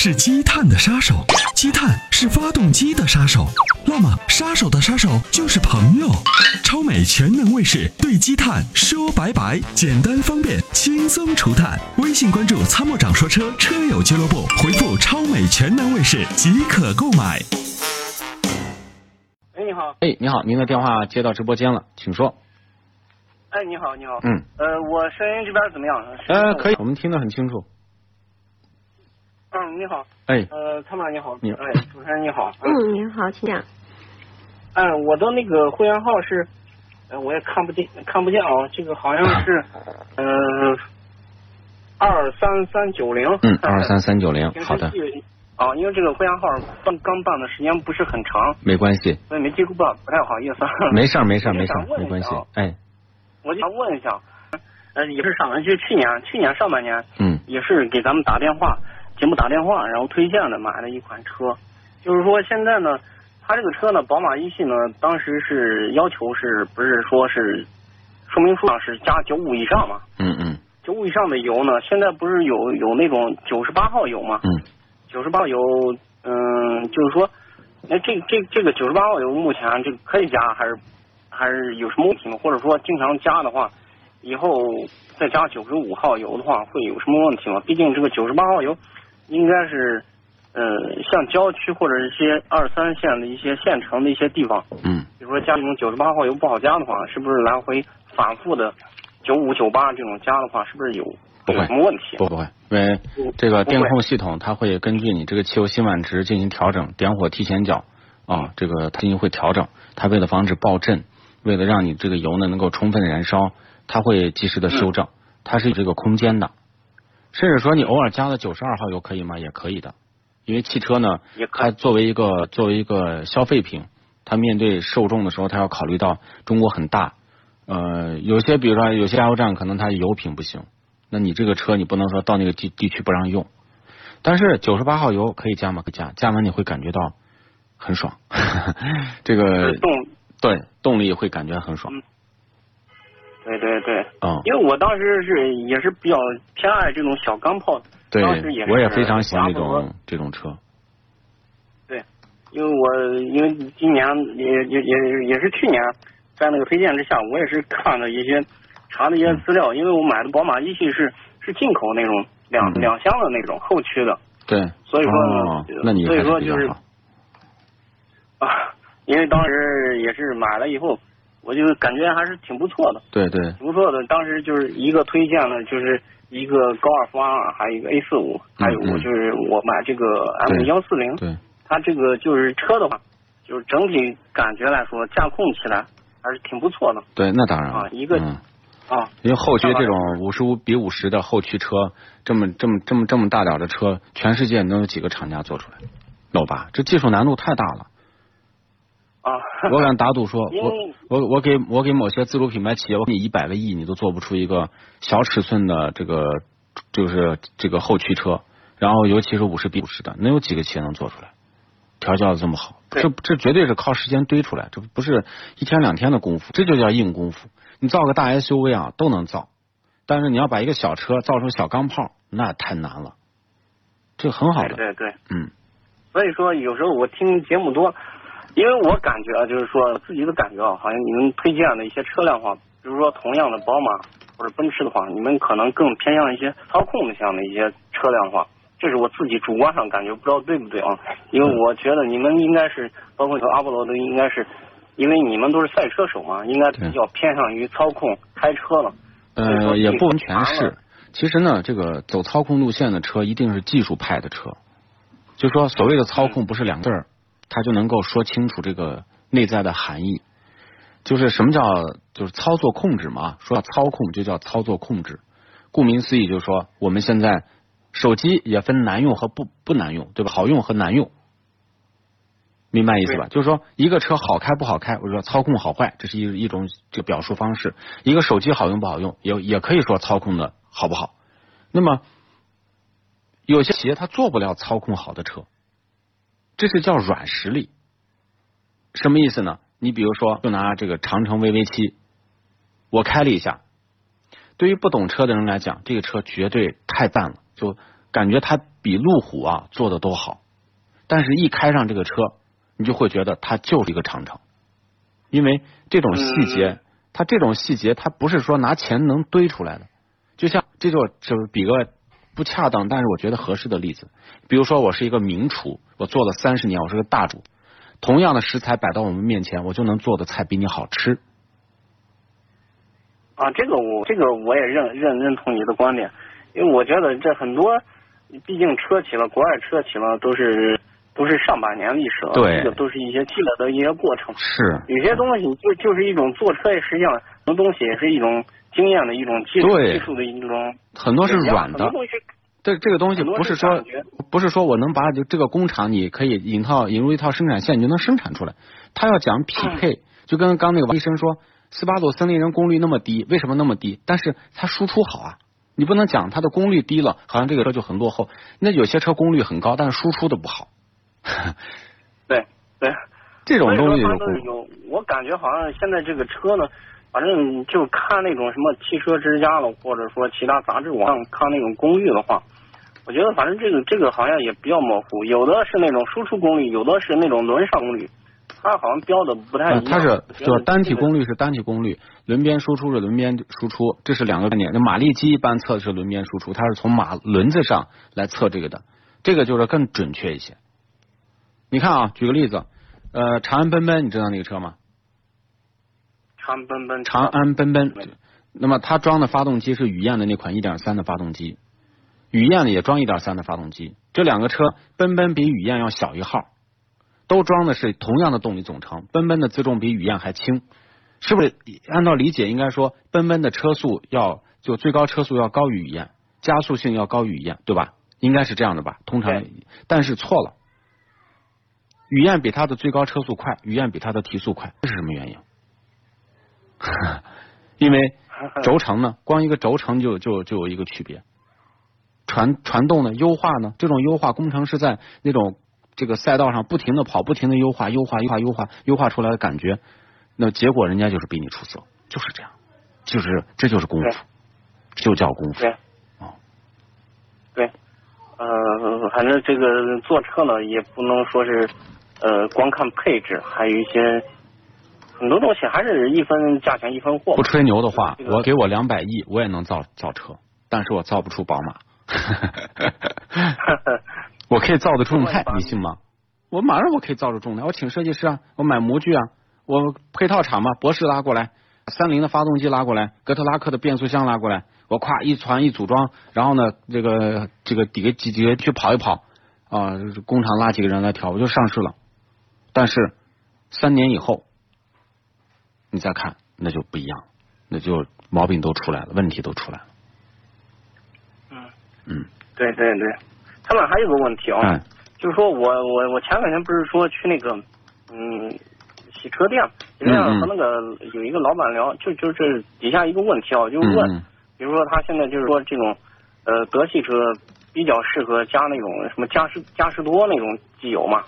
是积碳的杀手，积碳是发动机的杀手。那么，杀手的杀手就是朋友。超美全能卫士对积碳说拜拜，简单方便，轻松除碳。微信关注“参谋长说车”车友俱乐部，回复“超美全能卫士”即可购买。哎，你好。哎，你好，您的电话接到直播间了，请说。哎，你好，你好。嗯。呃，我声音这边怎么样？呃，可以，我们听得很清楚。嗯，你好。哎。呃，参谋长你好。你。哎，主持人你好。嗯，您好，请讲。嗯，我的那个会员号是，呃，我也看不见，看不见啊。这个好像是，呃，二三三九零。嗯，二三三九零，好的。啊，因为这个会员号办刚办的时间不是很长。没关系。所以没记住，吧不太好意思。没事儿，没事儿，没事儿，没关系。哎。我就想问一下，呃，也是上就去年，去年上半年，嗯，也是给咱们打电话，节目打电话，然后推荐的买了一款车，就是说现在呢，他这个车呢，宝马一系呢，当时是要求是不是说是说明书上是加九五以上嘛？嗯嗯。九五以上的油呢，现在不是有有那种九十八号油吗？嗯。九十八号油，嗯，就是说，那这这这个九十八号油目前这个可以加还是？还是有什么问题吗？或者说经常加的话，以后再加九十五号油的话，会有什么问题吗？毕竟这个九十八号油应该是呃，像郊区或者一些二三线的一些县城的一些地方，嗯，比如说加这种九十八号油不好加的话，是不是来回反复的九五九八这种加的话，是不是有不会什么问题？不不会，因为这个电控系统它会根据你这个汽油辛烷值进行调整，点火提前角啊，这个它进行会调整，它为了防止爆震。为了让你这个油呢能够充分燃烧，它会及时的修正，它是有这个空间的。甚至说你偶尔加了九十二号油可以吗？也可以的，因为汽车呢，它作为一个作为一个消费品，它面对受众的时候，它要考虑到中国很大，呃，有些比如说有些加油站可能它油品不行，那你这个车你不能说到那个地地区不让用。但是九十八号油可以加吗？可以加，加完你会感觉到很爽，这个。对，动力会感觉很爽。对对对，嗯，因为我当时是也是比较偏爱这种小钢炮，对，我也非常喜欢这种这种车。对，因为我因为今年也也也也是去年在那个推荐之下，我也是看了一些查了一些资料，因为我买的宝马一系是是进口那种两两厢的那种后驱的。对，所以说呢，那你所以说就是啊。因为当时也是买了以后，我就感觉还是挺不错的。对对，不错的。当时就是一个推荐了，就是一个高尔夫 R，还有一个 A 四五，还有就是我买这个 M 幺四零。对。它这个就是车的话，就是整体感觉来说，驾控起来还是挺不错的。对，那当然啊，一个啊，因为后驱这种五十五比五十的后驱车，这么这么这么这么大点的车，全世界能有几个厂家做出来？有吧？这技术难度太大了。啊我敢 打赌说，我我我给我给某些自主品牌企业，我给你一百个亿，你都做不出一个小尺寸的这个就是这个后驱车，然后尤其是五十比五十的，能有几个企业能做出来？调教的这么好，这这绝对是靠时间堆出来，这不是一天两天的功夫，这就叫硬功夫。你造个大 SUV 啊，都能造，但是你要把一个小车造成小钢炮，那太难了。这很好的，对对，嗯。所以说，有时候我听节目多。因为我感觉啊，就是说自己的感觉啊，好像你们推荐的一些车辆的话，比如说同样的宝马或者奔驰的话，你们可能更偏向一些操控的这样的一些车辆的话，这是我自己主观上感觉，不知道对不对啊？因为我觉得你们应该是，包括和阿波罗都，应该是，因为你们都是赛车手嘛，应该比较偏向于操控开车了。呃，也不完全是。其实呢，这个走操控路线的车一定是技术派的车，就说所谓的操控不是两个字儿。他就能够说清楚这个内在的含义，就是什么叫就是操作控制嘛？说到操控就叫操作控制，顾名思义就是说我们现在手机也分难用和不不难用，对吧？好用和难用，明白意思吧？就是说一个车好开不好开，我说操控好坏，这是一一种这个表述方式。一个手机好用不好用，也也可以说操控的好不好。那么有些企业它做不了操控好的车。这是叫软实力，什么意思呢？你比如说，就拿这个长城 VV 七，我开了一下，对于不懂车的人来讲，这个车绝对太赞了，就感觉它比路虎啊做的都好，但是一开上这个车，你就会觉得它就是一个长城，因为这种细节，它这种细节它不是说拿钱能堆出来的。就像这就就是比个不恰当，但是我觉得合适的例子，比如说我是一个名厨，我做了三十年，我是个大厨，同样的食材摆到我们面前，我就能做的菜比你好吃。啊，这个我这个我也认认认同你的观点，因为我觉得这很多，毕竟车企了，国外车企了，都是都是上百年历史了，对，这个都是一些积累的一些过程。是，有些东西就就是一种做车，实际上很多东西也是一种。经验的一种技术，技术的一种很多是软的。这这个东西不是说不是说我能把就这个工厂你可以引套引入一套生产线你就能生产出来。他要讲匹配，就跟刚那个医生说，斯巴鲁森林人功率那么低，为什么那么低？但是它输出好啊，你不能讲它的功率低了，好像这个车就很落后。那有些车功率很高，但是输出的不好。对对，这种东西有，我感觉好像现在这个车呢。反正就看那种什么汽车之家了，或者说其他杂志网上看那种功率的话，我觉得反正这个这个好像也比较模糊，有的是那种输出功率，有的是那种轮上功率，它好像标的不太一样。它是就是单体功率是单体功率，轮边输出是轮边输出，这是两个概念。那马力机一般测的是轮边输出，它是从马轮子上来测这个的，这个就是更准确一些。你看啊，举个例子，呃，长安奔奔，你知道那个车吗？长安奔奔，长安奔奔，那么它装的发动机是雨燕的那款一点三的发动机，雨燕呢也装一点三的发动机，这两个车奔奔比雨燕要小一号，都装的是同样的动力总成，奔奔的自重比雨燕还轻，是不是？按照理解应该说奔奔的车速要就最高车速要高于雨燕，加速性要高于雨燕，对吧？应该是这样的吧？通常，但是错了，雨燕比它的最高车速快，雨燕比它的提速快，这是什么原因？因为 轴承呢，光一个轴承就就就有一个区别，传传动呢，优化呢，这种优化工程是在那种这个赛道上不停的跑，不停的优化，优化，优化，优化，优化出来的感觉，那结果人家就是比你出色，就是这样，就是这就是功夫，就叫功夫。对，哦，对，呃，反正这个坐车呢，也不能说是呃光看配置，还有一些。很多东西还是一分价钱一分货。不吹牛的话，我给我两百亿，我也能造造车，但是我造不出宝马。我可以造的出众泰，你信吗？我马上我可以造出众泰，我请设计师啊，我买模具啊，我配套厂嘛，博士拉过来，三菱的发动机拉过来，格特拉克的变速箱拉过来，我咵一传一组装，然后呢，这个这个几个几几个去跑一跑啊，工厂拉几个人来调，我就上市了。但是三年以后。你再看，那就不一样，那就毛病都出来了，问题都出来了。嗯嗯，对对对，他们还有个问题啊，就是说我我我前两天不是说去那个嗯洗车店，人家和那个有一个老板聊，就就这底下一个问题啊，就问，比如说他现在就是说这种呃德系车比较适合加那种什么嘉实嘉实多那种机油嘛？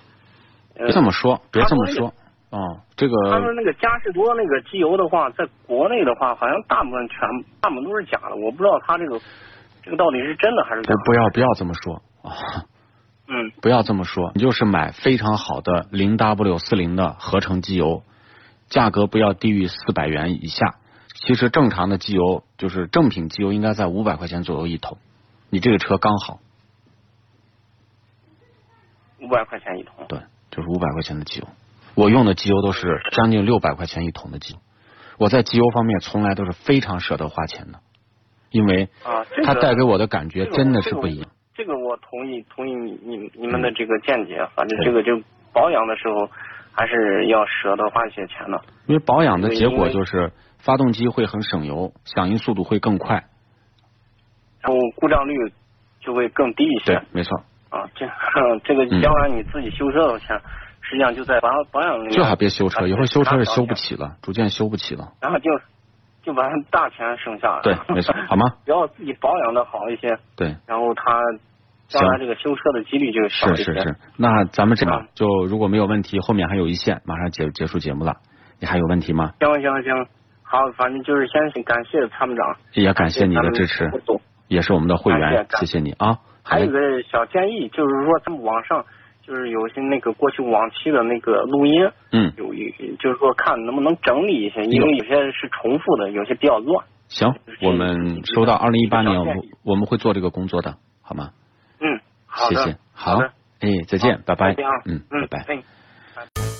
别这么说，别这么说。哦，这个他说那个嘉实多那个机油的话，在国内的话，好像大部分全大部分都是假的，我不知道他这个这个到底是真的还是假。不不要不要这么说啊！嗯，不要这么说，你就是买非常好的零 W 四零的合成机油，价格不要低于四百元以下。其实正常的机油就是正品机油，应该在五百块钱左右一桶。你这个车刚好五百块钱一桶，对，就是五百块钱的机油。我用的机油都是将近六百块钱一桶的机油，我在机油方面从来都是非常舍得花钱的，因为啊，它带给我的感觉真的是不一样。这个我同意同意你你你们的这个见解，反正这个就保养的时候还是要舍得花一些钱的。因为保养的结果就是发动机会很省油，响应速度会更快，然后故障率就会更低一些。对，没错。啊，这 这个将来你自己修车的钱。实际上就在保保养里面，最好别修车，以后修车是修不起了，逐渐修不起了。然后就就把大钱省下了。对，没错，好吗？只要自己保养的好一些，对，然后他将来这个修车的几率就小一些。是是是，那咱们这样，就如果没有问题，后面还有一线，马上结结束节目了，你还有问题吗？行行行，好，反正就是先感谢参谋长，也感谢你的支持，也是我们的会员，谢谢你啊。还有个小建议，就是说咱们网上就是有些那个过去往期的那个录音，嗯，有一就是说看能不能整理一些，因为有。些是重复的，有些比较乱。行，我们收到二零一八年，我们我们会做这个工作的，好吗？嗯，好的，谢谢，好。的，哎，再见，拜拜。嗯，嗯，拜拜。